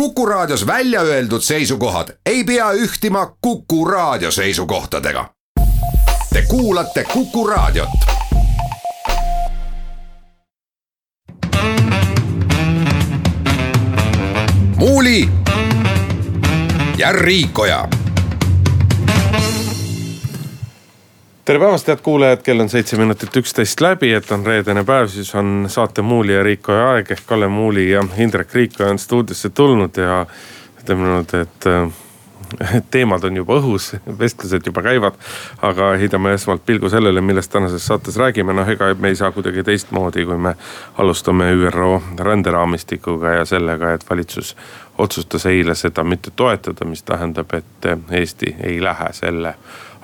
Kuku Raadios välja öeldud seisukohad ei pea ühtima Kuku Raadio seisukohtadega. Te kuulate Kuku Raadiot. muuli ja Riikoja tere päevast, head kuulajad, kell on seitse minutit üksteist läbi, et on reedene päev, siis on saate Muuli ja Riikoja aeg ehk Kalle Muuli ja Indrek Riikoja on stuudiosse tulnud ja ütleme niimoodi, et teemad on juba õhus, vestlused juba käivad. aga heidame esmalt pilgu sellele, millest tänases saates räägime, noh ega me ei saa kuidagi teistmoodi, kui me alustame ÜRO ränderaamistikuga ja sellega, et valitsus otsustas eile seda mitte toetada, mis tähendab, et Eesti ei lähe selle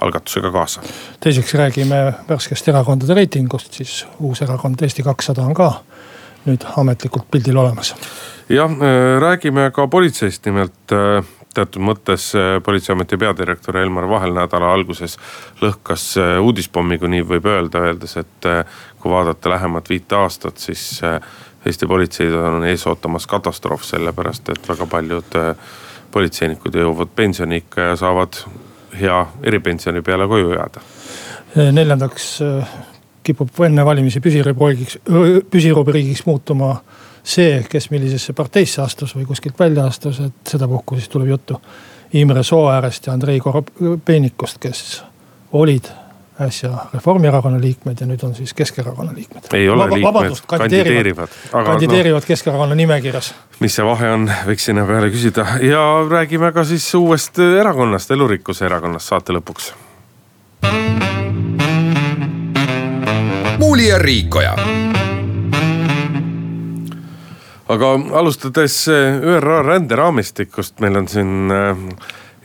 algatusega kaasa. teiseks räägime värskest erakondade reitingust, siis uus erakond Eesti kakssada on ka nüüd ametlikult pildil olemas. jah, äh, räägime ka politseist, nimelt äh, teatud mõttes äh, politseiameti peadirektor Elmar Vahel nädala alguses lõhkas uudispommi, kui nii võib öelda, öeldes, et kui vaadata lähemat viite aastat, siis Eesti politseid on ees ootamas katastroof, sellepärast et väga paljud politseinikud jõuavad pensioniikka ja saavad hea eripensioni peale koju jääda. neljandaks äh, kipub enne valimisi püsirubriigiks, püsirubriigiks muutuma see, kes millisesse parteisse astus või kuskilt välja astus, et sedapuhku siis tuleb juttu Imre Sooäärest ja Andrei Korobeinikust, kes olid äsja Reformierakonna liikmed ja nüüd on siis Keskerakonna liikmed. ei ole Vaba, liikmed, kandideerivad. kandideerivad no, Keskerakonna nimekirjas. mis see vahe on, võiks sinna peale küsida ja räägime ka siis uuest erakonnast, Elurikkuse erakonnast saate lõpuks. muuli ja Riikoja aga alustades ÜRO ränderaamistikust, meil on siin äh,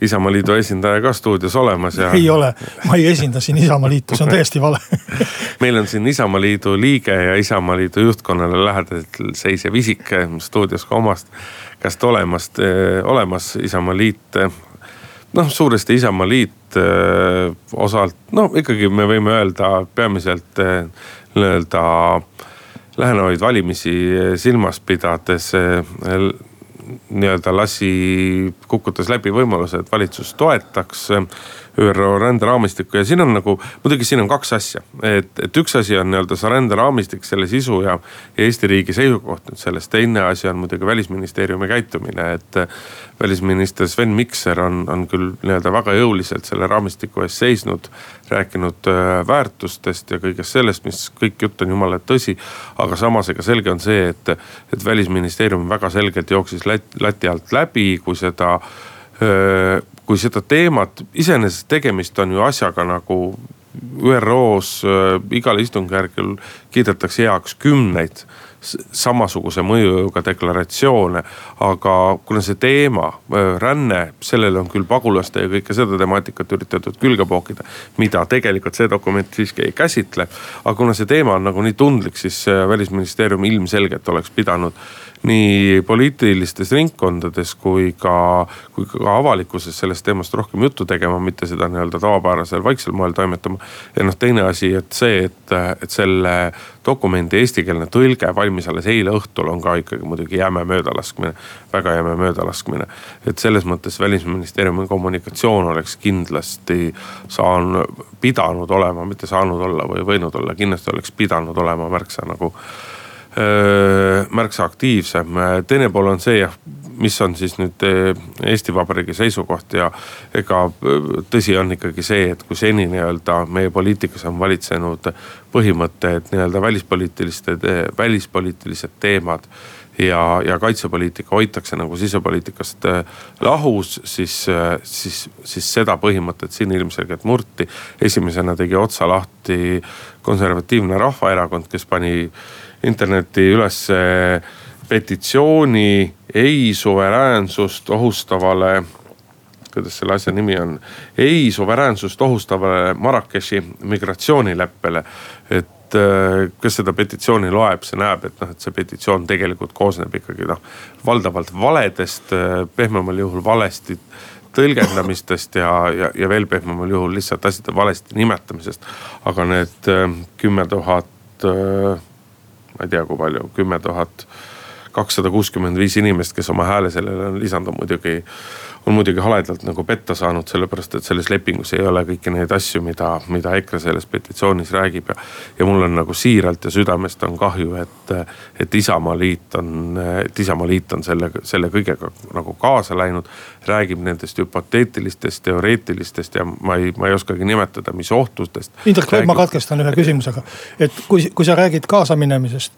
Isamaaliidu esindaja ka stuudios olemas ja. ei ole, ma ei esinda siin Isamaaliitu, see on täiesti vale meil on siin Isamaaliidu liige ja Isamaaliidu juhtkonnale lähedalt seisev isik stuudios ka omast käest olemas, olemas Isamaaliit. noh, suuresti Isamaaliit osalt, no ikkagi me võime öelda peamiselt nii-öelda lähenevaid valimisi silmas pidades nii-öelda lasi, kukutas läbi võimaluse, et valitsus toetaks ÜRO ränderaamistikku ja siin on nagu, muidugi siin on kaks asja. et, et üks asi on nii-öelda see ränderaamistik, selle sisu ja, Eesti riigi seisukoht nüüd sellest. teine asi on muidugi välisministeeriumi käitumine, et välisminister Sven Mikser on, on küll nii-öelda väga jõuliselt selle raamistiku eest seisnud. rääkinud äh, väärtustest ja kõigest sellest, mis kõik jutt on jumala tõsi. aga samas ega selge on see, et, et välisministeerium väga selgelt jooksis lati alt läbi, kui seda äh, kui seda teemat, iseenesest tegemist on ju asjaga nagu ÜRO-s äh, igal istungjärgul kiidetakse heaks kümneid samasuguse mõjuga deklaratsioone. aga kuna see teema, äh, ränne, sellele on küll pagulaste ja kõike seda temaatikat üritatud külge pookida. mida tegelikult see dokument siiski ei käsitle. aga kuna see teema on nagu nii tundlik, siis äh, välisministeerium ilmselgelt oleks pidanud nii poliitilistes ringkondades kui ka, kui ka avalikkuses sellest teemast rohkem juttu tegema, mitte seda nii-öelda tavapärasel vaiksel moel toimetama. ja noh, teine asi, et see, et, et selle dokumendi eestikeelne tõlge valmis alles eile õhtul on ka ikkagi muidugi jäme möödalaskmine, väga jäme möödalaskmine. et selles mõttes välisministeeriumi kommunikatsioon oleks kindlasti saanud, pidanud olema, mitte saanud olla või võinud olla, kindlasti oleks pidanud olema märksa nagu märksa aktiivsem. teine pool on see jah, mis on siis nüüd Eesti Vabariigi seisukoht ja ega tõsi on ikkagi see, et kui seni nii-öelda meie poliitikas on valitsenud põhimõte, et nii-öelda välispoliitiliste, välispoliitilised teemad ja, ja kaitsepoliitika hoitakse nagu sisepoliitikast lahus, siis, siis, siis seda põhimõtet siin ilmselgelt murti. esimesena tegi otsa lahti konservatiivne Rahvaerakond, kes pani internetti üles petitsiooni ei suveräänsust ohustavale, kuidas selle asja nimi on, ei suveräänsust ohustavale Marrakechi migratsioonileppele. et äh, kes seda petitsiooni loeb, see näeb, et noh, et see petitsioon tegelikult koosneb ikkagi noh, valdavalt valedest, äh, pehmemal juhul valesti tõlgendamistest ja, ja, ja veel pehmemal juhul lihtsalt asjade valesti nimetamisest. aga need äh, kümme tuhat ma ei tea, kui palju, kümme tuhat, kakssada kuuskümmend viis inimest, kes oma hääle sellele on lisanud, on muidugi on muidugi haledalt nagu petta saanud, sellepärast et selles lepingus ei ole kõiki neid asju, mida, mida EKRE selles petitsioonis räägib ja. ja mul on nagu siiralt ja südamest on kahju, et, et Isamaaliit on, et Isamaaliit on selle, selle kõigega nagu kaasa läinud. räägib nendest hüpoteetilistest, teoreetilistest ja ma ei, ma ei oskagi nimetada, mis ohtustest. Indrek räägib..., ma katkestan ühe küsimusega, et kui, kui sa räägid kaasaminemisest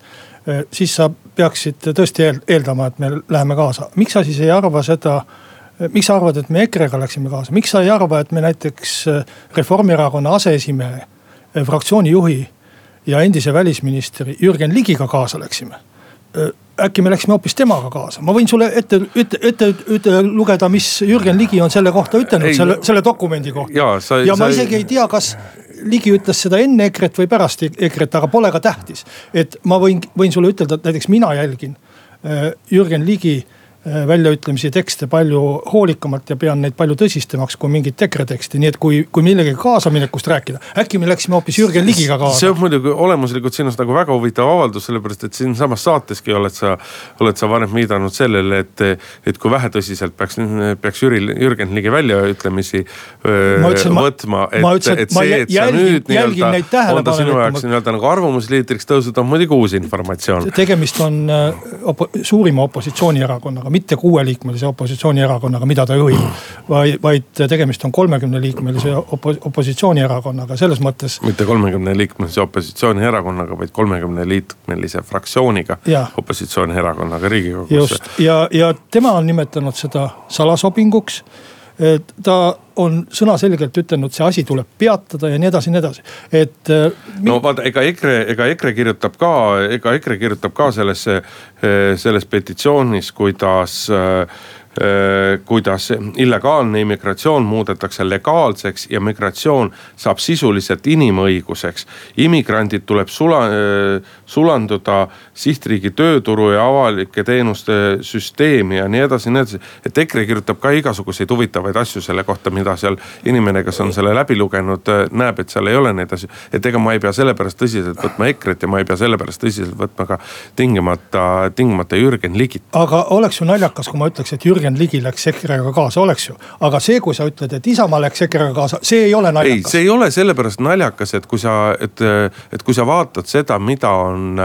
eh, siis sa peaksid tõesti eeldama, et me läheme kaasa. miks sa siis ei arva seda miks sa arvad, et me EKRE-ga läksime kaasa, miks sa ei arva, et me näiteks äh, Reformierakonna aseesimehe, äh, fraktsiooni juhi ja endise välisministri Jürgen Ligiga kaasa läksime? Äh, äkki me läksime hoopis temaga kaasa, ma võin sulle ette, ette, ette, ette lugeda, mis Jürgen Ligi on selle kohta ütelnud, selle, selle dokumendi kohta. ja, sa, ja ma sa... isegi ei tea, kas Ligi ütles seda enne EKRE-t või pärast EKRE-t, aga pole ka tähtis. et ma võin, võin sulle ütelda, et näiteks mina jälgin Jürgen Ligi Äh, väljaütlemisi, tekste palju hoolikamalt ja pean neid palju tõsistemaks kui mingit EKRE teksti, nii et kui, kui millegagi kaasaminekust rääkida, äkki me läksime hoopis Jürgen Ligiga kaasa. see on muidugi olemuslikult sinust nagu väga huvitav avaldus, sellepärast et siinsamas saateski oled sa, oled sa varem viidanud sellele, et, et kui vähetõsiselt peaks, peaks Jüri, Jürgen Ligi väljaütlemisi võtma, et, et see, et sa nüüd nii-öelda, on ta sinu jaoks nii-öelda nagu arvamusliidriks tõusnud, on muidugi uus informatsioon. tegemist on äh, opo, suurima opositsioonierakonnaga erakonnaga, mitte kuueliikmelise opositsioonierakonnaga, mida ta juhib. vaid, vaid tegemist on kolmekümne liikmelise opo, opositsioonierakonnaga, selles mõttes. mitte kolmekümne liikmelise opositsioonierakonnaga, vaid kolmekümne liikmelise fraktsiooniga opositsioonierakonnaga riigikogus. just ja, ja tema on nimetanud seda salasobinguks ta on sõnaselgelt ütelnud, see asi tuleb peatada ja nii edasi ja nii edasi, et. Äh, no vaata, ega EKRE, ega EKRE kirjutab ka, ega EKRE kirjutab ka sellesse, äh, selles petitsioonis, kuidas äh, kuidas illegaalne immigratsioon muudetakse legaalseks ja migratsioon saab sisuliselt inimõiguseks. immigrandid tuleb sula, äh, sulanduda sihtriigi tööturu ja avalike teenuste süsteemi ja nii edasi ja nii edasi. et EKRE kirjutab ka igasuguseid huvitavaid asju selle kohta, mida seal inimene, kes on selle läbi lugenud, äh, näeb, et seal ei ole neid asju. et ega ma ei pea sellepärast tõsiselt võtma EKRE-t ja ma ei pea sellepärast tõsiselt võtma ka tingimata, tingimata Jürgen Ligit. aga oleks ju naljakas, kui ma ütleks, et Jürgen Jürgen Ligi läks EKRE-ga kaasa, oleks ju. aga see, kui sa ütled, et Isamaa läks EKRE-ga kaasa, see ei ole naljakas. ei, see ei ole sellepärast naljakas, et kui sa, et, et kui sa vaatad seda, mida on,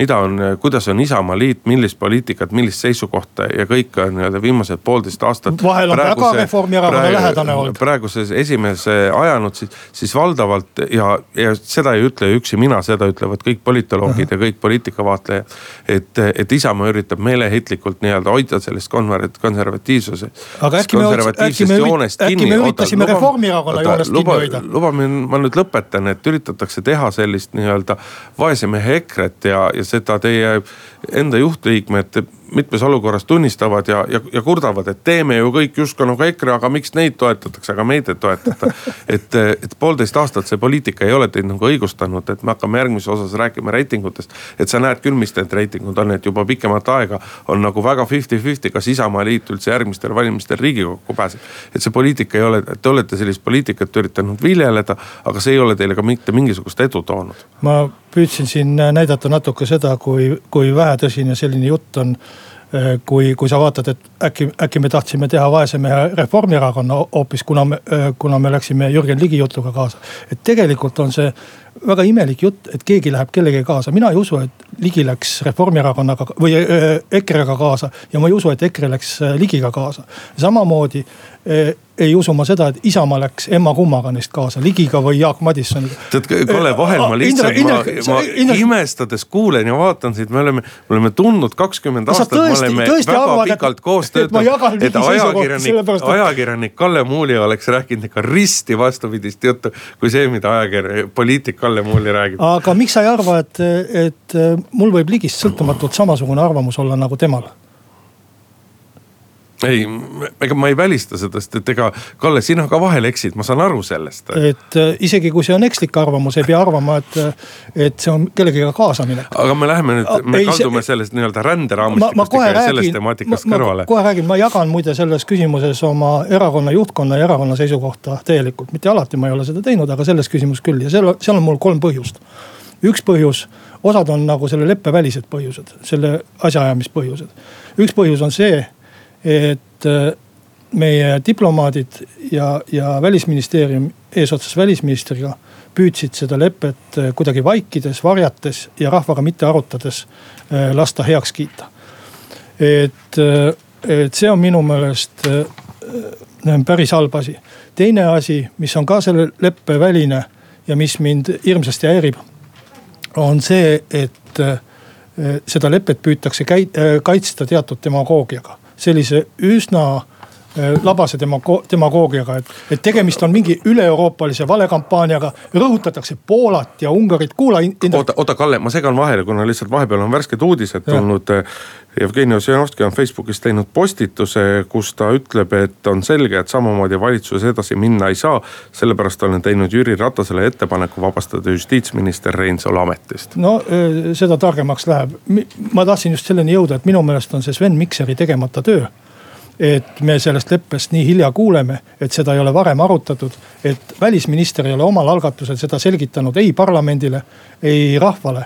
mida on, kuidas on Isamaaliit, millist poliitikat, millist seisukohta ja kõike on nii-öelda viimased poolteist aastat. vahel on praeguse, väga Reformierakonna praegu, lähedane olnud. praeguses esimees ajanud, siis, siis valdavalt ja, ja seda ei ütle üksi mina, seda ütlevad kõik politoloogid uh -huh. ja kõik poliitikavaatlejad. et, et Isamaa üritab meeleheitlikult nii-öelda hoida sellest konver-, konservatiivsuse. aga äkki me, äkki me, äkki me üritasime Reformierakonna joonest kinni hoida? luba mind, ma nüüd lõpetan, et üritatakse teha sellist nii-öelda vaese mehe EKRE-t ja, ja seda teie enda juhtliikmed mitmes olukorras tunnistavad ja, ja, ja kurdavad, et teeme ju kõik justkui nagu EKRE, aga miks neid toetatakse, aga meid ei toetata. et, et poolteist aastat see poliitika ei ole teid nagu õigustanud, et me hakkame järgmises osas rääkima reitingutest. et sa näed küll, mis need reitingud on, et juba pikemat aega on nagu väga fifty-fifty, kas Isamaa liit üldse järgmistel valimistel riigikokku pääseb. et see poliitika ei ole, te olete sellist poliitikat üritanud viljeleda, aga see ei ole teile ka mitte mingisugust edu toonud. ma püüdsin siin näidata natuke seda, kui, kui vähetõsine selline jutt on kui, kui sa vaatad, et äkki, äkki me tahtsime teha vaese mehe Reformierakonna hoopis, kuna me, äh, kuna me läksime Jürgen Ligi jutuga kaasa. et tegelikult on see väga imelik jutt, et keegi läheb kellegagi kaasa, mina ei usu, et Ligi läks Reformierakonnaga või äh, EKRE-ga kaasa ja ma ei usu, et EKRE läks Ligiga kaasa. samamoodi ei usu ma seda, et Isamaa läks emma-kummaga neist kaasa, Ligiga või Jaak Madissoniga. tead Kalle, vahel ma lihtsalt, ma, ma Indrek, imestades kuulen ja vaatan sind, me oleme, me oleme tundnud kakskümmend aastat, me oleme väga arvad, pikalt koos töötanud. et ajakirjanik, ajakirjanik Kalle Muuli oleks rääkinud ikka risti vastupidist juttu kui see, mida ajakirjanik, poliitik Kalle Muuli räägib. aga miks sa ei arva, et, et mul võib Ligist sõltumatult samasugune arvamus olla nagu temal? Ei, ega ma ei välista seda, sest et ega Kalle, sina ka vahel eksid, ma saan aru sellest. et äh, isegi kui see on ekslik arvamus, ei pea arvama, et, et see on kellegagi kaasamine. aga me läheme nüüd, me ei, kaldume see... sellest nii-öelda ränderaamistikust ja sellest temaatikast ma, kõrvale. kohe räägin, ma jagan muide selles küsimuses oma erakonna juhtkonna ja erakonna seisukohta täielikult, mitte alati ma ei ole seda teinud, aga selles küsimuses küll ja seal, seal on mul kolm põhjust. üks põhjus osad on nagu selle leppe välised põhjused, selle asjaajamispõhjused. üks põhjus on see, et äh, meie diplomaadid ja, ja välisministeerium eesotsas välisministriga püüdsid seda lepet äh, kuidagi vaikides, varjates ja rahvaga mitte arutades äh, lasta heaks kiita. et, et see on minu meelest päris halb asi. teine asi, mis on ka selle leppe väline ja mis mind hirmsasti häirib, on see, et seda lepet püütakse kaitsta teatud demagoogiaga sellise üsna labase demago-, demagoogiaga, et, et tegemist on mingi üle-euroopalise valekampaaniaga. rõhutatakse Poolat ja Ungarit, kuula. oota, oota Kalle, ma segan vahele, kuna lihtsalt vahepeal on värsked uudised tulnud. Jevgeni Ossinovski on Facebookis teinud postituse, kus ta ütleb, et on selge, et samamoodi valitsuses edasi minna ei saa. sellepärast olen teinud Jüri Ratasele ettepaneku vabastada justiitsminister Reinsalu ametist. no äh, seda targemaks läheb, ma tahtsin just selleni jõuda, et minu meelest on see Sven Mikseri tegemata töö et me sellest leppest nii hilja kuuleme, et seda ei ole varem arutatud. et välisminister ei ole omal algatusel seda selgitanud ei parlamendile, ei rahvale.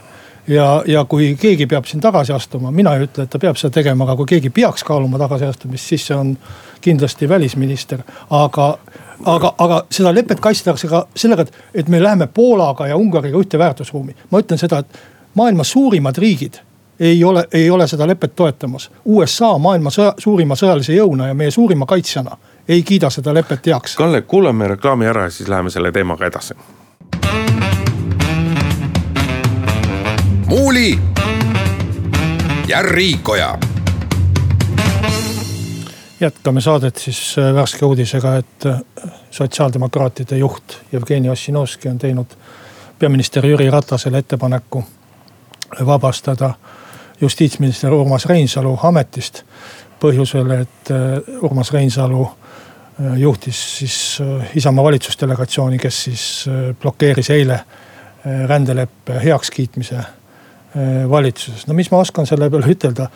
ja, ja kui keegi peab siin tagasi astuma, mina ei ütle, et ta peab seda tegema, aga kui keegi peaks kaaluma tagasiastumist, siis see on kindlasti välisminister. aga, aga, aga seda lepet kaitstakse ka sellega, et, et me läheme Poolaga ja Ungariga ühte väärtusruumi. ma ütlen seda, et maailma suurimad riigid ei ole, ei ole seda lepet toetamas. USA maailma sõja, suurima sõjalise jõuna ja meie suurima kaitsjana ei kiida seda lepet heaks. Kalle, kuulame reklaami ära ja siis läheme selle teemaga edasi. muuli ja Riikoja. jätkame saadet siis äh, värske uudisega, et äh, sotsiaaldemokraatide juht Jevgeni Ossinovski on teinud peaminister Jüri Ratasele ettepaneku vabastada justiitsminister Urmas Reinsalu ametist. põhjusel, et äh, Urmas Reinsalu äh, juhtis siis äh, Isamaa valitsusdelegatsiooni, kes siis blokeeris eile rändeleppe heakskiitmise valitsuses. no mis ma oskan selle peale ütelda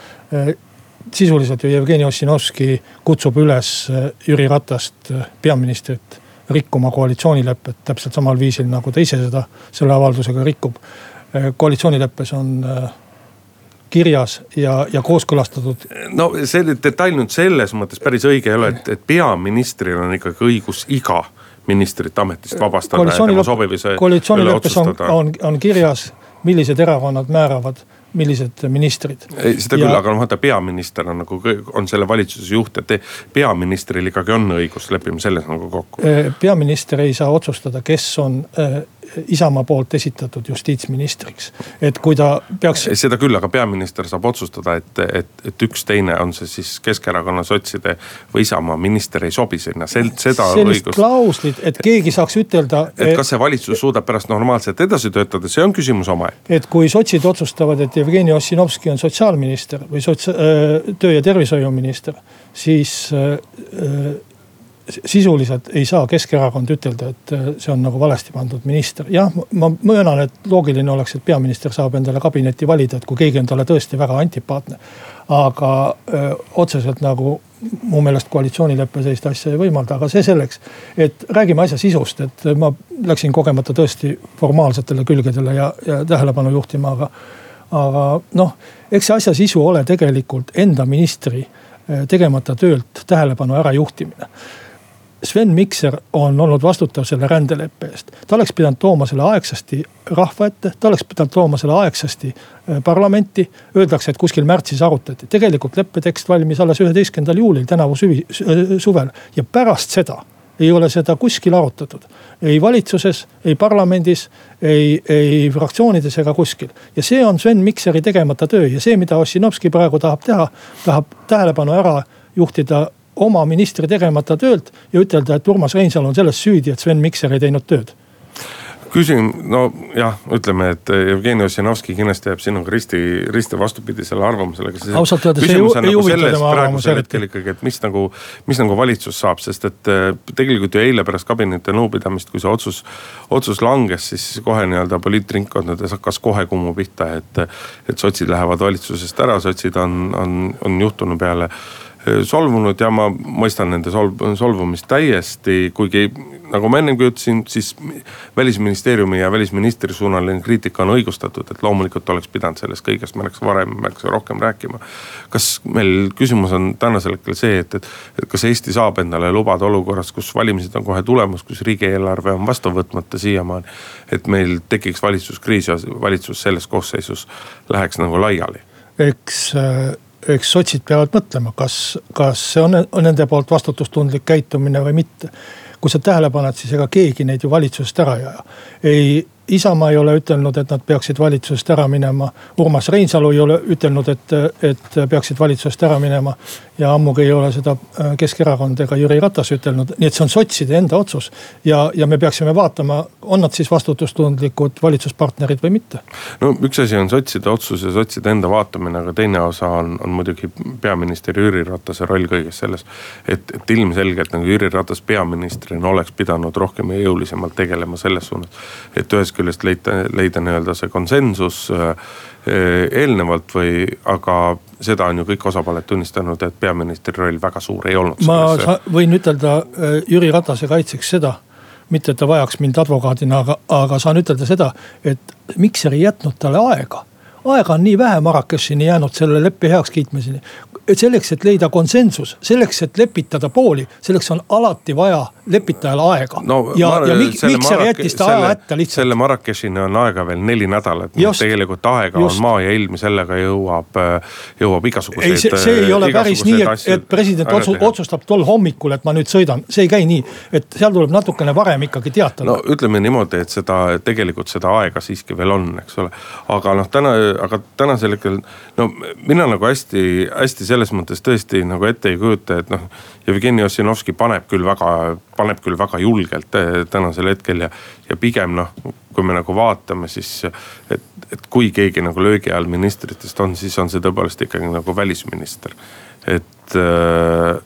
sisuliselt ju Jevgeni Ossinovski kutsub üles Jüri Ratast, peaministrit, rikkuma koalitsioonilepet täpselt samal viisil, nagu ta ise seda selle avaldusega rikub. koalitsioonileppes on kirjas ja, ja kooskõlastatud. no see detail nüüd selles mõttes päris õige ei ole, et, et peaministril on ikkagi õigus iga ministrit ametist vabastada. koalitsioonileppes on, on, on kirjas, millised erakonnad määravad millised ministrid. seda küll ja..., aga noh, vaata peaminister on nagu, on selle valitsuse juht, et peaministril ikkagi on õigus, lepime selles nagu kokku. peaminister ei saa otsustada, kes on Isamaa poolt esitatud justiitsministriks. et kui ta peaks. seda küll, aga peaminister saab otsustada, et, et, et üks teine, on see siis Keskerakonna, sotside või Isamaa minister ei sobi sinna, seda sellist õigust. klauslit, et keegi saaks ütelda. et kas see valitsus suudab pärast normaalselt edasi töötada, see on küsimus omaette. et kui sotsid otsustavad, et Jevgeni Ossinovski on sotsiaalminister või sots-, töö- ja tervishoiuminister, siis sisuliselt ei saa Keskerakond ütelda, et äh, see on nagu valesti pandud minister. jah, ma möönan, et loogiline oleks, et peaminister saab endale kabinetti valida, et kui keegi on talle tõesti väga antipaatne. aga öö, äh, otseselt nagu mu meelest koalitsioonilepe sellist asja ei võimalda, aga see selleks. et räägime asja sisust, et ma läksin kogemata tõesti formaalsetele külgedele ja, ja tähelepanu juhtima, aga. aga noh, eks see asja sisu ole tegelikult enda ministri äh, tegemata töölt tähelepanu ärajuhtimine Sven Mikser on olnud vastutav selle rändeleppe eest. ta oleks pidanud tooma selle aegsasti rahva ette, ta oleks pidanud tooma selle aegsasti äh, parlamenti. Öeldakse, et kuskil märtsis arutati, tegelikult leppetekst valmis alles üheteistkümnendal juulil tänavu süvi, äh, suvel ja pärast seda ei ole seda kuskil arutatud. ei valitsuses, ei parlamendis, ei, ei fraktsioonides ega kuskil. ja see on Sven Mikseri tegemata töö ja see, mida Ossinovski praegu tahab teha, tahab tähelepanu ära juhtida oma ministri tegemata töölt ja ütelda, et Urmas Reinsalu on selles süüdi, et Sven Mikser ei teinud tööd küsin, nojah, ütleme, et Jevgeni Ossinovski kindlasti jääb sinuga risti, risti vastupidisele arvamusele. ausalt öeldes ei, ei nagu huvita tema arvamus eriti. ikkagi, et mis nagu, mis nagu valitsus saab, sest et äh, tegelikult ju eile pärast kabineti nõupidamist, kui see otsus, otsus langes, siis kohe nii-öelda poliitringkondades hakkas kohe kummu pihta, et. et sotsid lähevad valitsusest ära, sotsid on, on, on juhtunu peale solvunud ja ma mõistan nende solv-, solvumist täiesti, kuigi nagu ma ennemgi ütlesin, siis välisministeeriumi ja välisministri suunaline kriitika on õigustatud, et loomulikult oleks pidanud sellest kõigest märksa varem, märksa rohkem rääkima. kas meil küsimus on tänasel hetkel see, et, et, et kas Eesti saab endale lubada olukorras, kus valimised on kohe tulemas, kus riigieelarve on vastu võtmata siiamaani. et meil tekiks valitsuskriis ja valitsus selles koosseisus läheks nagu laiali. eks äh eks sotsid peavad mõtlema, kas, kas see on, on nende poolt vastutustundlik käitumine või mitte. kui sa tähele paned, siis ega keegi neid ju valitsusest ära ei aja. ei Isamaa ei ole ütelnud, et nad peaksid valitsusest ära minema. Urmas Reinsalu ei ole ütelnud, et, et peaksid valitsusest ära minema. ja ammugi ei ole seda äh, Keskerakond ega Jüri Ratas ütelnud, nii et see on sotside enda otsus. ja, ja me peaksime vaatama, on nad siis vastutustundlikud valitsuspartnerid või mitte. no üks asi on sotside otsus ja sotside enda vaatamine, aga teine osa on, on muidugi peaminister Jüri Ratase roll kõiges selles. et, et ilmselgelt nagu Jüri Ratas peaministrina oleks pidanud rohkem ja jõulisemalt tegelema selles suunas, et ühest küljest leida, leida nii-öelda see konsensus äh, eelnevalt või, aga seda on ju kõik osapooled tunnistanud, et peaministri roll väga suur ei olnud. ma võin ütelda äh, Jüri Ratase kaitseks seda, mitte et ta vajaks mind advokaadina, aga, aga saan ütelda seda, et Mikser ei jätnud talle aega aega on nii vähe Marrakechini jäänud selle leppe heakskiitmiseni et selleks, et leida konsensus, selleks, et lepitada pooli, selleks on alati vaja lepitajale aega no,. ja, ja Mikser jättis ta aja hätta lihtsalt. selle Marrakechini on aega veel neli nädalat, tegelikult aega just. on maa ja ilm, sellega jõuab, jõuab igasuguseid. ei, see, see ei ole päris nii, et, et president otsu, otsustab tol hommikul, et ma nüüd sõidan, see ei käi nii. et seal tuleb natukene varem ikkagi teatada. no ütleme niimoodi, et seda tegelikult seda aega siiski veel on, eks ole. aga noh, täna, aga tänasel hetkel no mina nagu hästi, hästi selle selles mõttes tõesti nagu ette ei kujuta, et noh. Jevgeni Ossinovski paneb küll väga, paneb küll väga julgelt eh, tänasel hetkel ja, ja pigem noh, kui me nagu vaatame, siis. et, et kui keegi nagu löögi all ministritest on, siis on see tõepoolest ikkagi nagu välisminister, et äh,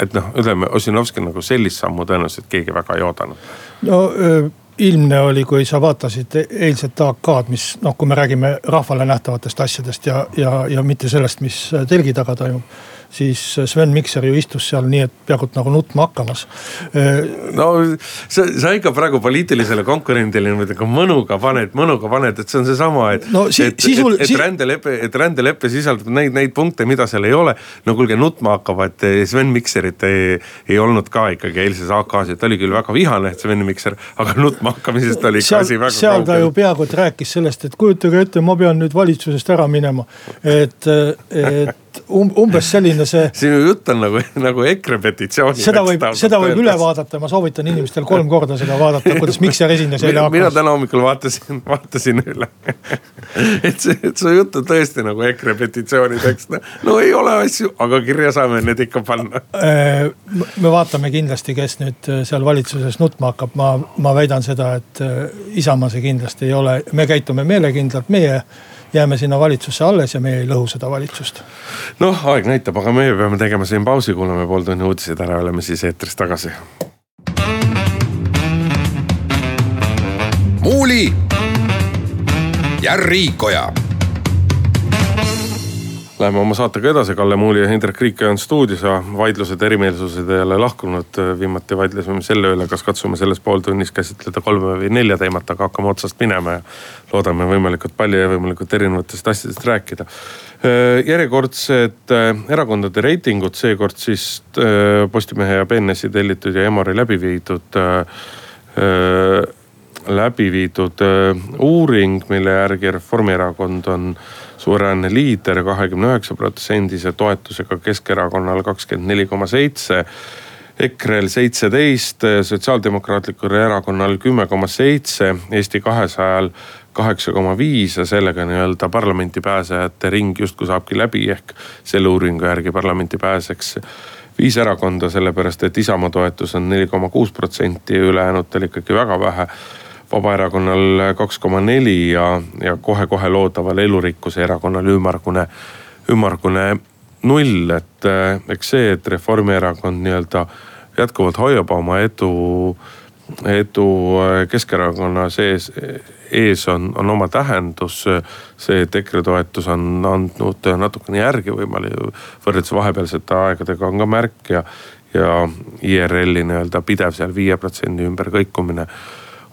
et noh, ütleme Ossinovski nagu sellist sammu tõenäoliselt keegi väga ei oodanud. no öö ilmne oli, kui sa vaatasid eilset AK-d, mis noh, kui me räägime rahvale nähtavatest asjadest ja, ja, ja mitte sellest, mis telgi taga toimub siis Sven Mikser ju istus seal nii, et peaaegu nagu nutma hakkamas. no sa, sa ikka praegu poliitilisele konkurendile nagu mõnuga paned, mõnuga paned, et see on seesama, et no,. Si et, sisul, et, et, et rändelepe, et rändelepe sisaldab neid, neid punkte, mida seal ei ole. no kuulge, nutma hakkavad, Sven Mikserit ei, ei olnud ka ikkagi eilses AK-s, et ta oli küll väga vihane, Sven Mikser, aga nutma hakkamisest oli ikka asi väga seal kaugel. ta ju peaaegu et rääkis sellest, et kujutage ette, ma pean nüüd valitsusest ära minema, et, et um, umbes selline see. sinu jutt on nagu, nagu EKRE petitsiooni. seda võib, seda võib üle vaadata, ma soovitan inimestel kolm korda seda vaadata, kuidas Mikser esines eile hakkas. mina täna hommikul vaatasin, vaatasin üle et see, et su jutt on tõesti nagu EKRE petitsiooni tekst. no ei ole asju, aga kirja saame need ikka panna. Äh, me vaatame kindlasti, kes nüüd äh, seal valitsuses nutma hakkab, ma, ma väidan seda, et äh, Isamaa see kindlasti ei ole, me käitume meelekindlalt, meie jääme sinna valitsusse alles ja meie ei lõhu seda valitsust. noh, aeg näitab, aga meie peame tegema siin pausi, kuulame pooltunni uudised ära, oleme siis eetris tagasi. muuli ja Riikoja Läheme oma saatega edasi, Kalle Muuli ja Hindrek Riik on stuudios ja vaidlused, erimeelsused ei ole lahkunud. viimati vaidlesime selle üle, kas katsume selles pooltunnis käsitleda kolme või nelja teemat, aga hakkame otsast minema ja loodame võimalikult palju ja võimalikult erinevatest asjadest rääkida. järjekordsed erakondade reitingud, seekord siis Postimehe ja BNS-i tellitud ja Emori läbi viidud läbi viidud uuring, mille järgi Reformierakond on suveräänne liider kahekümne üheksa protsendise toetusega Keskerakonnal kakskümmend neli koma seitse. EKRE-l seitseteist, Sotsiaaldemokraatlikul Erakonnal kümme koma seitse, Eesti kahesajal kaheksa koma viis ja sellega nii-öelda parlamenti pääsejate ring justkui saabki läbi, ehk selle uuringu järgi parlamenti pääseks viis erakonda, sellepärast et Isamaa toetus on neli koma kuus protsenti ülejäänutel ikkagi väga vähe Vabaerakonnal kaks koma neli ja, ja kohe-kohe loodaval elurikkuse erakonnal ümmargune, ümmargune null, et eks see, et Reformierakond nii-öelda jätkuvalt hoiab oma edu edu Keskerakonna sees, ees on, on oma tähendus. see, et EKRE toetus on andnud natukene järgi võimalik võrreldes vahepealsete aegadega on ka märk ja, ja IRL-i nii-öelda pidev seal viie protsendi ümber kõikumine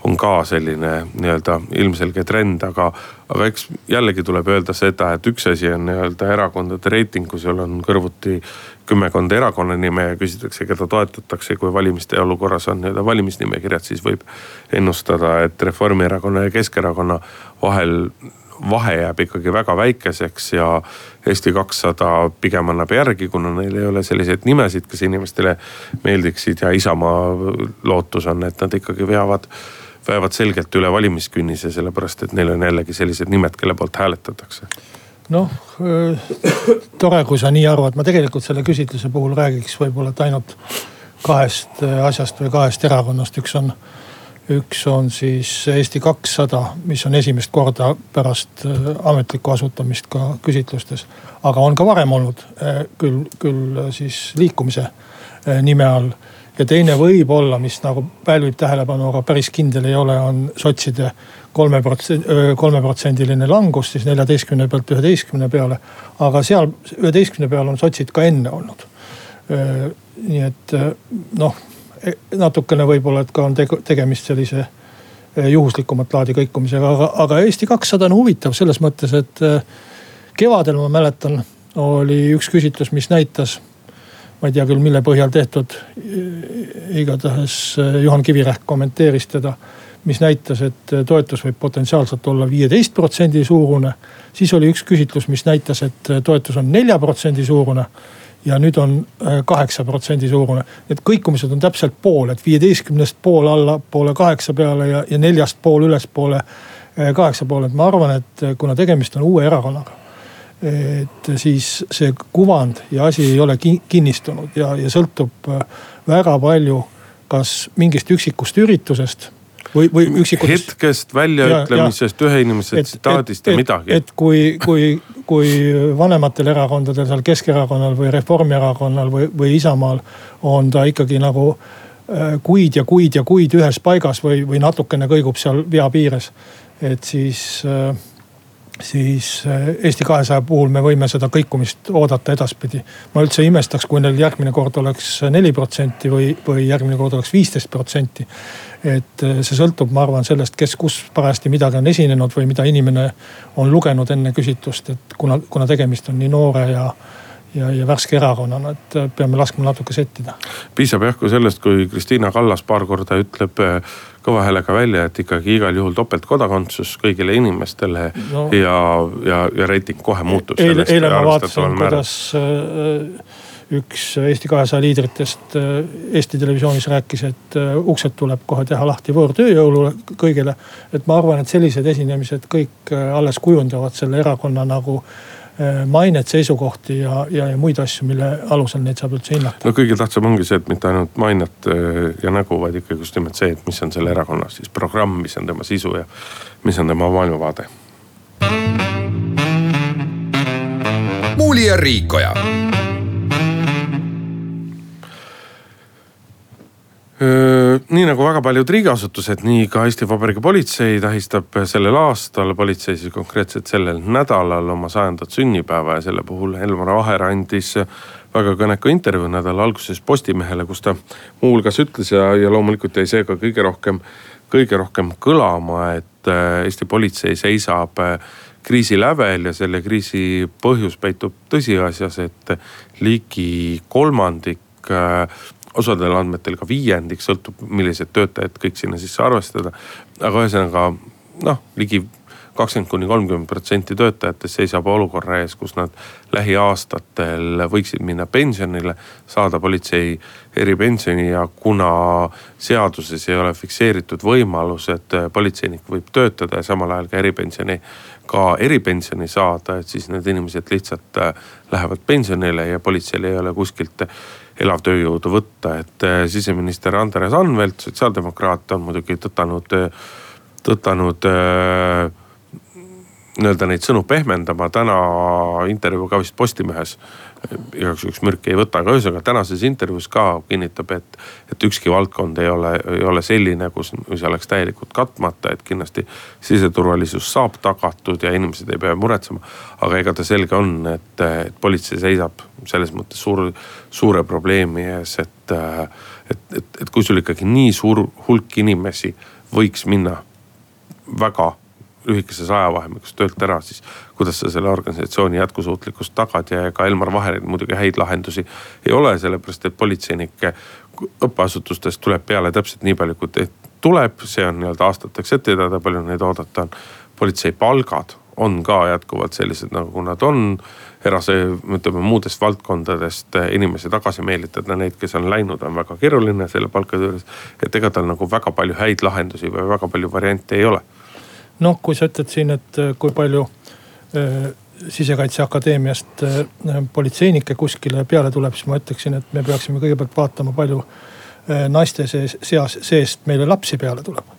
on ka selline nii-öelda ilmselge trend, aga, aga eks jällegi tuleb öelda seda, et üks asi on nii-öelda erakondade reiting, kui sul on kõrvuti kümmekond erakonnanime ja küsitakse, keda toetatakse, kui valimiste olukorras on nii-öelda valimisnimekirjad, siis võib ennustada, et Reformierakonna ja Keskerakonna vahel vahe jääb ikkagi väga väikeseks ja Eesti kakssada pigem annab järgi, kuna neil ei ole selliseid nimesid, kes inimestele meeldiksid ja Isamaa lootus on, et nad ikkagi veavad veavad selgelt üle valimiskünnise, sellepärast et neil on jällegi sellised nimed, kelle poolt hääletatakse. Noh, tore, kui sa nii arvad, ma tegelikult selle küsitluse puhul räägiks võib-olla, et ainult kahest asjast või kahest erakonnast, üks on, üks on siis Eesti kakssada, mis on esimest korda pärast ametlikku asutamist ka küsitlustes. aga on ka varem olnud küll, küll siis liikumise nime all ja teine võib-olla, mis nagu pälvib tähelepanu, aga päris kindel ei ole, on sotside kolme protsent, kolmeprotsendiline langus siis neljateistkümne pealt üheteistkümne peale. aga seal üheteistkümne peal on sotsid ka enne olnud. nii et noh, e, natukene võib-olla, et ka on tegemist sellise juhuslikumat laadi kõikumisega, aga, aga Eesti kakssada on huvitav selles mõttes, et kevadel ma mäletan, oli üks küsitlus, mis näitas ma ei tea küll, mille põhjal tehtud. igatahes eh, Juhan Kivirähk kommenteeris teda, mis näitas, et eh, toetus võib potentsiaalselt olla viieteist protsendi suurune. siis oli üks küsitlus, mis näitas, et eh, toetus on nelja protsendi suurune ja nüüd on kaheksa protsendi suurune. Need kõikumised on täpselt pool, et viieteistkümnest pool allapoole kaheksa peale ja, ja neljast pool ülespoole kaheksa poole, et ma arvan, et kuna tegemist on uue erakonnaga et siis see kuvand ja asi ei ole kinnistunud ja, ja sõltub äh, väga palju, kas mingist üksikust üritusest või, või üksikutest. hetkest, väljaütlemisest, ühe inimese tsitaadist ja midagi. et kui, kui, kui vanematel erakondadel, seal Keskerakonnal või Reformierakonnal või, või Isamaal on ta ikkagi nagu äh, kuid ja kuid ja kuid ühes paigas või, või natukene kõigub seal vea piires. et siis äh, siis eh, Eesti kahesaja puhul me võime seda kõikumist oodata edaspidi. ma üldse ei imestaks, kui neil järgmine kord oleks neli protsenti või, või järgmine kord oleks viisteist protsenti. et eh, see sõltub, ma arvan, sellest, kes kus parajasti midagi on esinenud või mida inimene on lugenud enne küsitlust, et kuna, kuna tegemist on nii noore ja ja, ja värske erakonnana, et äh, peame laskma natuke settida. piisab jah ka sellest, kui Kristiina Kallas paar korda ütleb äh, kõva häälega välja, et ikkagi igal juhul topeltkodakondsus kõigile inimestele no, ja, ja, ja reiting kohe muutub. eile, eile ma vaatasin, kuidas äh, üks Eesti kahesaja liidritest Eesti Televisioonis rääkis, et uksed tuleb kohe teha lahti võõrtööjõule kõigile. et ma arvan, et sellised esinemised kõik alles kujundavad selle erakonna nagu Äh, mainet, seisukohti ja, ja, ja muid asju, mille alusel neid saab üldse hinnata. no kõige tähtsam ongi see, et mitte ainult mainet äh, ja nägu, vaid ikkagi just nimelt see, et mis on selle erakonna siis programm, mis on tema sisu ja mis on tema maailmavaade. muuli ja Riikoja nii nagu väga paljud riigiasutused, nii ka Eesti Vabariigi politsei tähistab sellel aastal, politsei siis konkreetselt sellel nädalal oma sajandat sünnipäeva ja selle puhul Elmar Vaher andis väga kõneka intervjuu nädala alguses Postimehele, kus ta muuhulgas ütles ja, ja loomulikult jäi see ka kõige rohkem, kõige rohkem kõlama, et Eesti politsei seisab kriisi lävel ja selle kriisi põhjus peitub tõsiasjas, et ligi kolmandik osadel andmetel ka viiendik, sõltub millised töötajad kõik sinna sisse arvestada. aga ühesõnaga noh, ligi kakskümmend kuni kolmkümmend protsenti töötajatest seisab olukorra ees, kus nad lähiaastatel võiksid minna pensionile, saada politsei eripensioni ja kuna seaduses ei ole fikseeritud võimalus, et politseinik võib töötada ja samal ajal ka eripensioni, ka eripensioni saada, et siis need inimesed lihtsalt lähevad pensionile ja politseil ei ole kuskilt elavtööjõudu võtta, et äh, siseminister Andres Anvelt, sotsiaaldemokraat, on muidugi tõtanud, tõtanud äh, nii-öelda neid sõnu pehmendama, täna intervjuu ka vist Postimehes igaks juhuks mürki ei võta, aga ühesõnaga tänases intervjuus ka kinnitab, et, et ükski valdkond ei ole, ei ole selline, kus, mis oleks täielikult katmata, et kindlasti siseturvalisus saab tagatud ja inimesed ei pea muretsema. aga ega ta selge on, et, et politsei seisab selles mõttes suur, suure probleemi ees, et, et, et, et kui sul ikkagi nii suur hulk inimesi võiks minna väga lühikeses ajavahemikus töölt ära, siis kuidas sa selle organisatsiooni jätkusuutlikkust tagad ja ega Elmar Vaheril muidugi häid lahendusi ei ole, sellepärast et politseinike õppeasutustest tuleb peale täpselt nii palju, kui tuleb, see on nii-öelda aastateks ette teada, palju neid oodata on. politsei palgad on ka jätkuvalt sellised, nagu nad on. erase, ütleme muudest valdkondadest inimesi tagasi meelitada, neid, kes on läinud, on väga keeruline selle palkade juures. et ega tal nagu väga palju häid lahendusi või väga palju variante ei ole noh, kui sa ütled siin, et äh, kui palju äh, sisekaitseakadeemiast äh, politseinikke kuskile peale tuleb, siis ma ütleksin, et me peaksime kõigepealt vaatama, palju äh, naiste sees, seas, seest meile lapsi peale tuleb.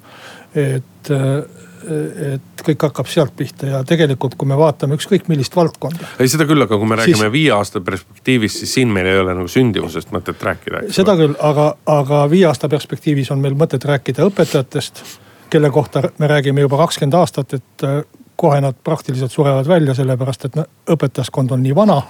et äh, et kõik hakkab sealt pihta ja tegelikult, kui me vaatame ükskõik millist valdkonda. ei, seda küll, aga kui me räägime siis, viie aasta perspektiivis, siis siin meil ei ole nagu sündivusest mõtet rääkida. seda küll, aga, aga viie aasta perspektiivis on meil mõtet rääkida õpetajatest kelle kohta me räägime juba kakskümmend aastat, et äh, kohe nad praktiliselt surevad välja, sellepärast et õpetajaskond on nii vana.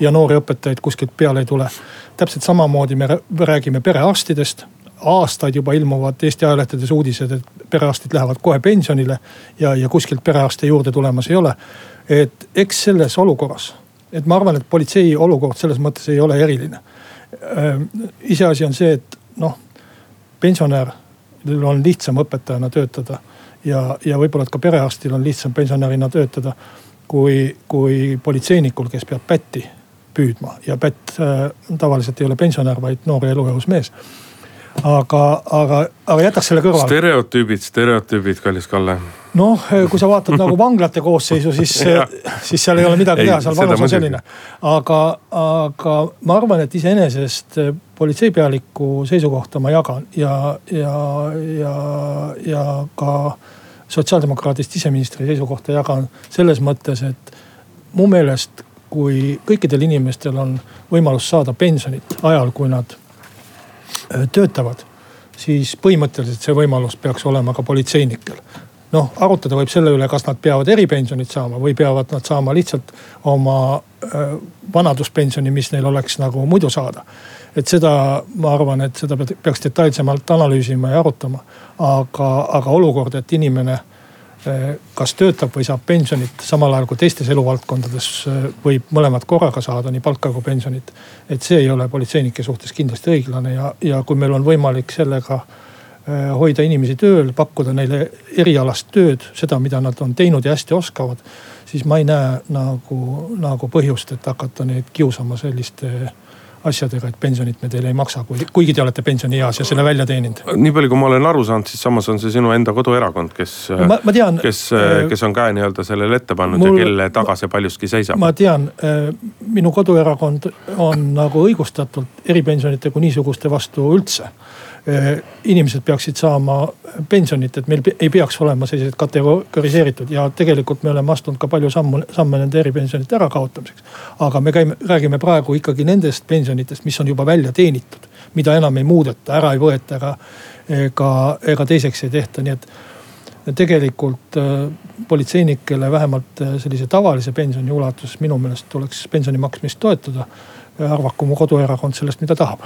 ja noori õpetajaid kuskilt peale ei tule. täpselt samamoodi me räägime perearstidest. aastaid juba ilmuvad Eesti ajalehtedes uudised, et perearstid lähevad kohe pensionile ja, ja kuskilt perearste juurde tulemas ei ole. et eks selles olukorras, et ma arvan, et politsei olukord selles mõttes ei ole eriline. Äh, iseasi on see, et noh, pensionär on lihtsam õpetajana töötada. ja, ja võib-olla, et ka perearstil on lihtsam pensionärina töötada kui, kui politseinikul, kes peab pätti püüdma ja pätt äh, tavaliselt ei ole pensionär, vaid noor ja elujõus mees aga, aga, aga jätaks selle kõrvale. stereotüübid, stereotüübid, kallis Kalle. noh, kui sa vaatad nagu vanglate koosseisu, siis siis seal ei ole midagi teha, seal vanus on selline. aga, aga ma arvan, et iseenesest politseipealiku seisukohta ma jagan ja, ja, ja, ja ka sotsiaaldemokraadist siseministri seisukohta jagan selles mõttes, et mu meelest, kui kõikidel inimestel on võimalus saada pensionit ajal, kui nad töötavad, siis põhimõtteliselt see võimalus peaks olema ka politseinikel. noh, arutada võib selle üle, kas nad peavad eripensionit saama või peavad nad saama lihtsalt oma äh, vanaduspensioni, mis neil oleks nagu muidu saada. et seda, ma arvan, et seda peaks detailsemalt analüüsima ja arutama. aga, aga olukord, et inimene kas töötab või saab pensionit samal ajal kui teistes eluvaldkondades eh, võib mõlemat korraga saada, nii palka kui pensionit. et see ei ole politseinike suhtes kindlasti õiglane ja, ja kui meil on võimalik sellega eh, hoida inimesi tööl, pakkuda neile erialast tööd, seda, mida nad on teinud ja hästi oskavad. siis ma ei näe nagu, nagu põhjust, et hakata neid kiusama selliste asjadega, et pensionit me teile ei maksa, kuigi te olete pensionieas ja selle välja teeninud. nii palju, kui ma olen aru saanud, siis samas on see sinu enda koduerakond, kes, kes, äh, kes on käe nii-öelda sellele ette pannud mul, ja kelle taga see paljuski seisab. ma tean, äh, minu koduerakond on nagu õigustatult eripensionite kui niisuguste vastu üldse Äh, inimesed peaksid saama pensionit, et meil ei peaks olema sellised kategoriseeritud ja tegelikult me oleme astunud ka palju sammu, samme nende eripensionite ärakaotamiseks. aga me käime, räägime praegu ikkagi nendest pensionitest, mis on juba välja teenitud, mida enam ei muudeta, ära ei võeta ära ega, ega teiseks ei tehta, nii et tegelikult äh, politseinikele vähemalt äh, sellise tavalise pensioni ulatuses minu meelest tuleks pensioni maksmist toetada arvaku mu koduerakond sellest, mida tahab.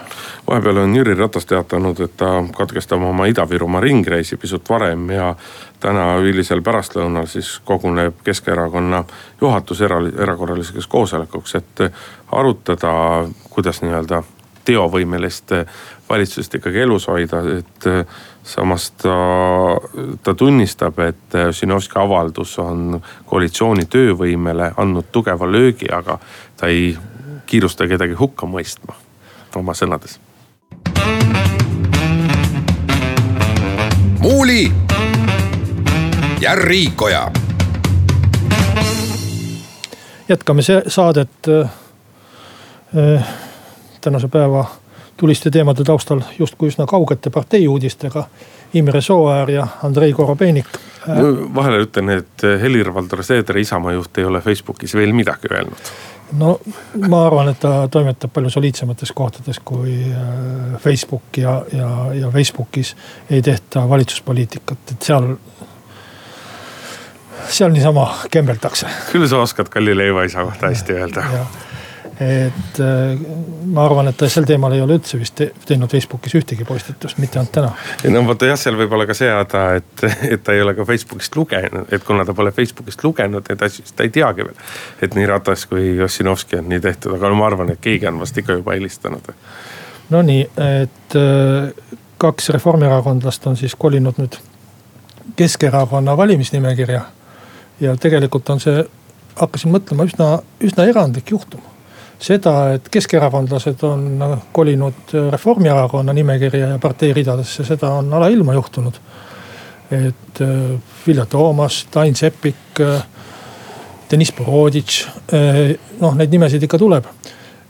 vahepeal on Jüri Ratas teatanud, et ta katkestab oma Ida-Virumaa ringreisi pisut varem ja täna hilisel pärastlõunal siis koguneb Keskerakonna juhatus era, erakorraliseks koosolekuks, et arutada, kuidas nii-öelda teovõimelist valitsust ikkagi elus hoida, et samas ta, ta tunnistab, et Ossinovski avaldus on koalitsiooni töövõimele andnud tugeva löögi, aga ta ei kiirusta kedagi hukka mõistma oma sõnades. muuli ja Riikoja. jätkame see saadet äh, tänase päeva tuliste teemade taustal justkui üsna kaugete partei uudistega. Imre Sooäär ja Andrei Korobeinik no,. vahele ütlen, et Helir-Valdor Seeder, Isamaa juht, ei ole Facebookis veel midagi öelnud no ma arvan, et ta toimetab palju soliidsemates kohtades kui äh, Facebook ja, ja, ja Facebookis ei tehta valitsuspoliitikat, et seal. seal niisama kembeldakse. küll sa oskad Kalli Leivaisa kohta hästi öelda et äh, ma arvan, et ta sel teemal ei ole üldse vist teinud Facebookis ühtegi postitust, mitte ainult täna. no vaata jah, seal võib olla ka see häda, et, et ta ei ole ka Facebookist lugenud, et kuna ta pole Facebookist lugenud neid asju, siis ta ei teagi veel. et nii Ratas kui Ossinovski on nii tehtud, aga no ma arvan, et keegi on vast ikka juba helistanud. Nonii, et äh, kaks reformierakondlast on siis kolinud nüüd Keskerakonna valimisnimekirja. ja tegelikult on see, hakkasin mõtlema üsna, üsna erandlik juhtum seda, et keskerakondlased on kolinud Reformierakonna nimekirja ja partei ridadesse, seda on alailma juhtunud. et äh, Vilja Toomast, Ain Seppik, äh, Deniss Boroditš, äh, noh neid nimesid ikka tuleb.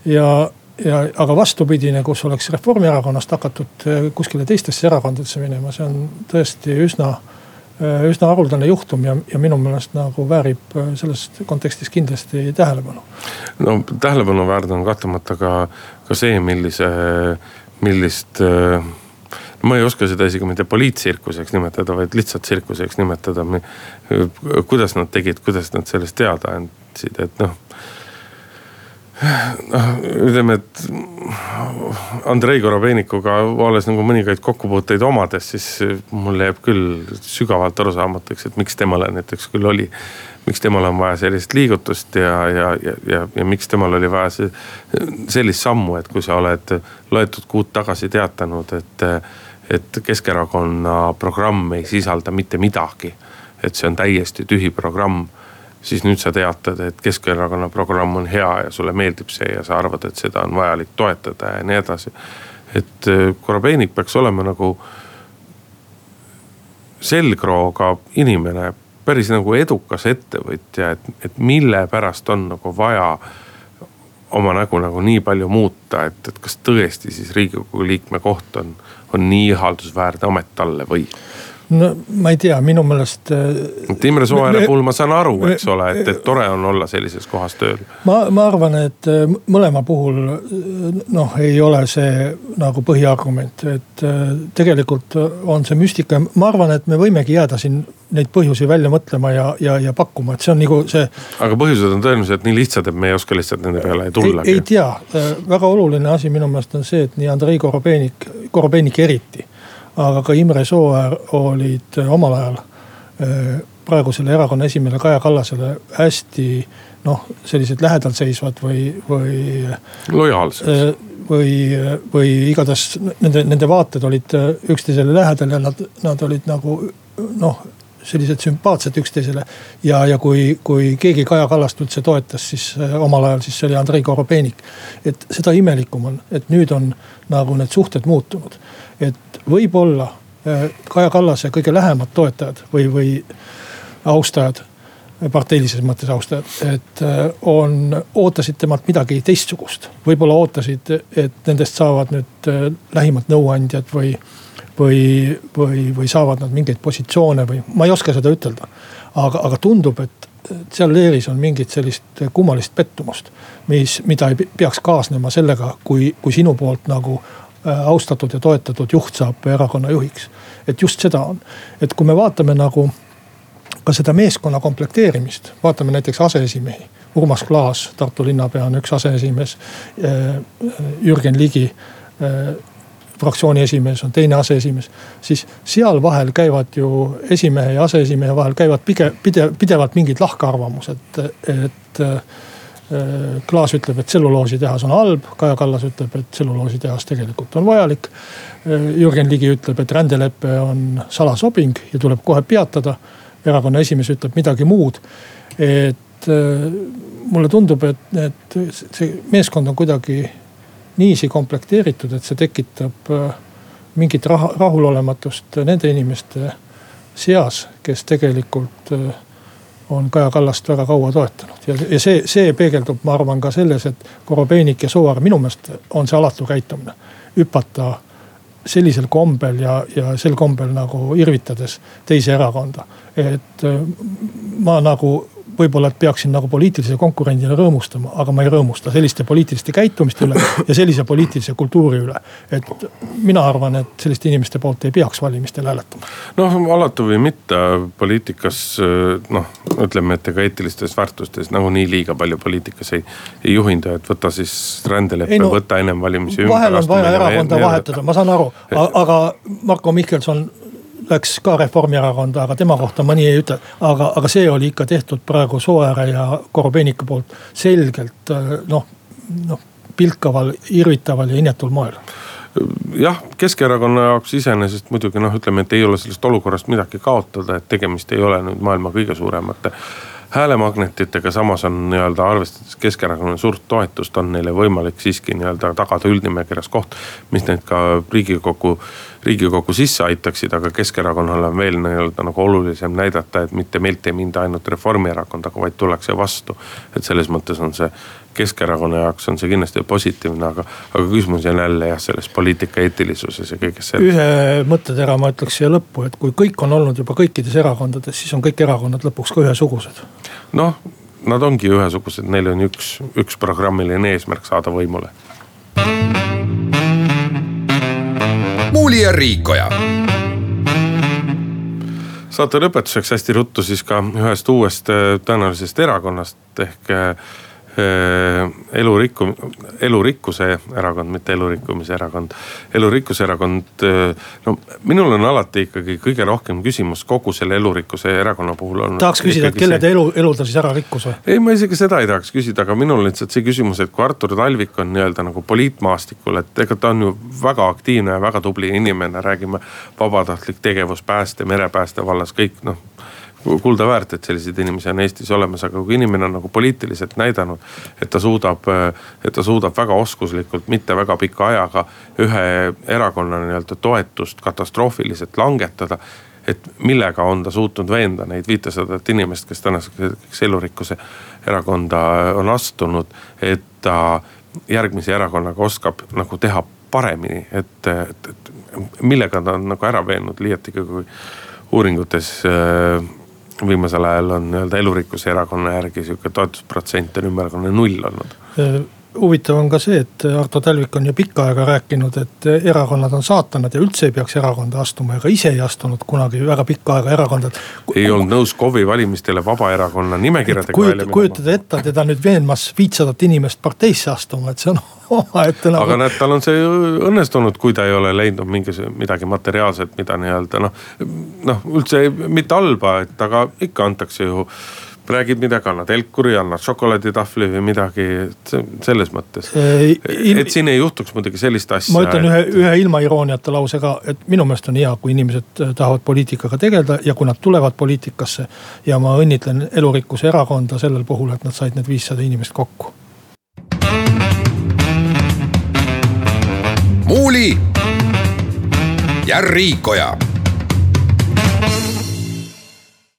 ja, ja aga vastupidine, kus oleks Reformierakonnast hakatud kuskile teistesse erakondadesse minema, see on tõesti üsna Äh, üsna haruldane juhtum ja, ja minu meelest nagu väärib äh, selles kontekstis kindlasti tähelepanu. no tähelepanuväärne on kahtlemata ka, ka see, millise, millist äh, ma ei oska seda isegi mitte poliittsirkuseks nimetada, vaid lihtsalt tsirkuseks nimetada. kuidas nad tegid, kuidas nad sellest teada andsid, et noh noh, ütleme, et Andrei Korobeinikuga olles nagu mõningaid kokkupuuteid omades, siis mulle jääb küll sügavalt arusaamatuks, et miks temale näiteks küll oli. miks temal on vaja sellist liigutust ja, ja, ja, ja, ja miks temal oli vaja see, sellist sammu, et kui sa oled loetud kuud tagasi teatanud, et, et Keskerakonna programm ei sisalda mitte midagi. et see on täiesti tühi programm siis nüüd sa teatad, et Keskerakonna programm on hea ja sulle meeldib see ja sa arvad, et seda on vajalik toetada ja nii edasi. et äh, Korobeinik peaks olema nagu selgrooga inimene, päris nagu edukas ettevõtja, et, et mille pärast on nagu vaja oma nägu nagu nii palju muuta, et, et kas tõesti siis riigikogu liikme koht on, on nii ihaldusväärne amet talle või no ma ei tea, minu meelest. Äh, Imre Sooääre puhul ma saan aru, eks ole, et, et tore on olla sellises kohas tööl. ma, ma arvan, et äh, mõlema puhul äh, noh, ei ole see nagu põhiargument, et tegelikult on see müstika, ma arvan, et me võimegi jääda siin neid põhjusi välja mõtlema ja, ja, ja pakkuma, et see on nagu see. aga põhjused on tõenäoliselt nii lihtsad, et me ei oska lihtsalt nende peale tulla. ei tea, väga oluline asi minu meelest on see, et nii Andrei Korobeinik, Korobeinik eriti aga ka Imre Sooäär olid äh, omal ajal äh, praegusele erakonna esimehele Kaja Kallasele hästi noh, sellised lähedalt seisvad või, või. lojaalsed. Äh, või, või igatahes nende, nende vaated olid üksteisele lähedal ja nad, nad olid nagu noh, sellised sümpaatsed üksteisele. ja, ja kui, kui keegi Kaja Kallast üldse toetas, siis omal ajal, siis see oli Andrei Korobeinik. et seda imelikum on, et nüüd on nagu need suhted muutunud. et võib-olla äh, Kaja Kallase kõige lähemad toetajad või, või austajad, parteilises mõttes austajad, et äh, on, ootasid temalt midagi teistsugust. võib-olla ootasid, et nendest saavad nüüd äh, lähimad nõuandjad või, või, või, või saavad nad mingeid positsioone või ma ei oska seda ütelda. aga, aga tundub, et seal leeris on mingit sellist kummalist pettumust, mis, mida ei peaks kaasnema sellega, kui, kui sinu poolt nagu Äh, austatud ja toetatud juht saab erakonna juhiks. et just seda on, et kui me vaatame nagu ka seda meeskonna komplekteerimist, vaatame näiteks aseesimehi. Urmas Klaas, Tartu linnapea on üks aseesimees. Äh, Jürgen Ligi, äh, fraktsiooni esimees on teine aseesimees. siis seal vahel käivad ju esimehe ja aseesimehe vahel käivad pige, pide, pidevalt mingid lahkarvamused, et Äh, Klaas ütleb, et tselluloositehas on halb, Kaja Kallas ütleb, et tselluloositehas tegelikult on vajalik. Äh, Jürgen Ligi ütleb, et rändelepe on salasobing ja tuleb kohe peatada. erakonna esimees ütleb midagi muud. et äh, mulle tundub, et, et see meeskond on kuidagi niiviisi komplekteeritud, et see tekitab mingit raha, rahulolematust nende inimeste seas, kes tegelikult on Kaja Kallast väga kaua toetanud ja, ja see, see peegeldub, ma arvan ka selles, et Korobeinik ja Sooäär, minu meelest on see alatu käitumine. hüpata sellisel kombel ja, ja sel kombel nagu irvitades teise erakonda. et ma nagu võib-olla peaksin nagu poliitilise konkurendina rõõmustama, aga ma ei rõõmusta selliste poliitiliste käitumiste üle ja sellise poliitilise kultuuri üle. et mina arvan, et selliste inimeste poolt ei peaks valimistel hääletama. noh, alatu või mitte, poliitikas noh, ütleme, et ega eetilistes väärtustes nagunii liiga palju poliitikas ei, ei juhindu, et võta siis rändelepe no,, võta ennem valimisi vahel on vaja erakonda vahetada, ma saan aru, aga Marko Mihkelson läks ka Reformierakonda, aga tema kohta ma nii ei ütle. aga, aga see oli ikka tehtud praegu Sooääre ja Korobeiniku poolt selgelt noh, noh pilkaval, irvitaval ja inetul moel jah, Keskerakonna jaoks iseenesest muidugi noh, ütleme, et ei ole sellest olukorrast midagi kaotada, et tegemist ei ole nüüd maailma kõige suuremate häälemagnetitega, samas on nii-öelda arvestades Keskerakonna suurt toetust, on neile võimalik siiski nii-öelda tagada üldnimekirjas koht, mis neid ka riigikogu riigikokku sisse aitaksid, aga Keskerakonnale on veel nii-öelda nagu olulisem näidata, et mitte meilt ei minda ainult Reformierakondaga, vaid tullakse vastu. et selles mõttes on see Keskerakonna jaoks on see kindlasti positiivne, aga, aga küsimus on jälle jah, selles poliitika eetilisuses ja kõiges selles. ühe mõttetera ma ütleks siia lõppu, et kui kõik on olnud juba kõikides erakondades, siis on kõik erakonnad lõpuks ka ühesugused. noh, nad ongi ühesugused, neil on üks, üks programmiline eesmärk saada võimule Muuli ja Riikoja. saate lõpetuseks hästi ruttu siis ka ühest uuest äh, tõenäolisest erakonnast ehk Äh, elurikku, elurikkuse erakond, mitte elurikkumise erakond. elurikkuse erakond, äh, no minul on alati ikkagi kõige rohkem küsimus kogu selle elurikkuse erakonna puhul on. tahaks küsida, et kelle ta elu, elu ta siis ära rikkus või? ei, ma isegi seda ei tahaks küsida, aga minul on lihtsalt see küsimus, et kui Artur Talvik on nii-öelda nagu poliitmaastikul, et ega ta on ju väga aktiivne ja väga tubli inimene, räägime vabatahtlik tegevus pääste, merepääste vallas, kõik noh kulda väärt, et selliseid inimesi on Eestis olemas, aga kui inimene on nagu poliitiliselt näidanud, et ta suudab, et ta suudab väga oskuslikult, mitte väga pika ajaga ühe erakonna nii-öelda toetust katastroofiliselt langetada et millega on ta suutnud veenda neid viitesadat inimest, kes tänaseks elurikkuse erakonda on astunud, et ta järgmise erakonnaga oskab nagu teha paremini, et, et, et millega ta on nagu ära veennud, liiatigi kui uuringutes äh, viimasel ajal on nii-öelda elurikkuse erakonna järgi sihuke toetusprotsent on ümmargune null olnud huvitav on ka see, et Arto Talvik on ju pikka aega rääkinud, et erakonnad on saatanad ja üldse ei peaks erakonda astuma, ega ise ei astunud kunagi väga pikka aega erakonda. ei olnud nõus KOV-i valimistele Vabaerakonna nimekirjadega kujut, välja minema. kujutada ette teda nüüd veenmas viitsadat inimest parteisse astuma, et see on omaette nagu. aga näed, tal on see õnnestunud, kui ta ei ole leidnud mingis, midagi materiaalset, mida nii-öelda noh, noh üldse mitte halba, et aga ikka antakse ju räägid midagi, annad helkuri, annad šokolaaditahvli või midagi, et selles mõttes. et siin ei juhtuks muidugi sellist asja. ma ütlen et... ühe, ühe ilma irooniata lause ka, et minu meelest on hea, kui inimesed äh, tahavad poliitikaga tegeleda ja kui nad tulevad poliitikasse. ja ma õnnitlen Elurikkuse Erakonda sellel puhul, et nad said need viissada inimest kokku. muuli ja Riikoja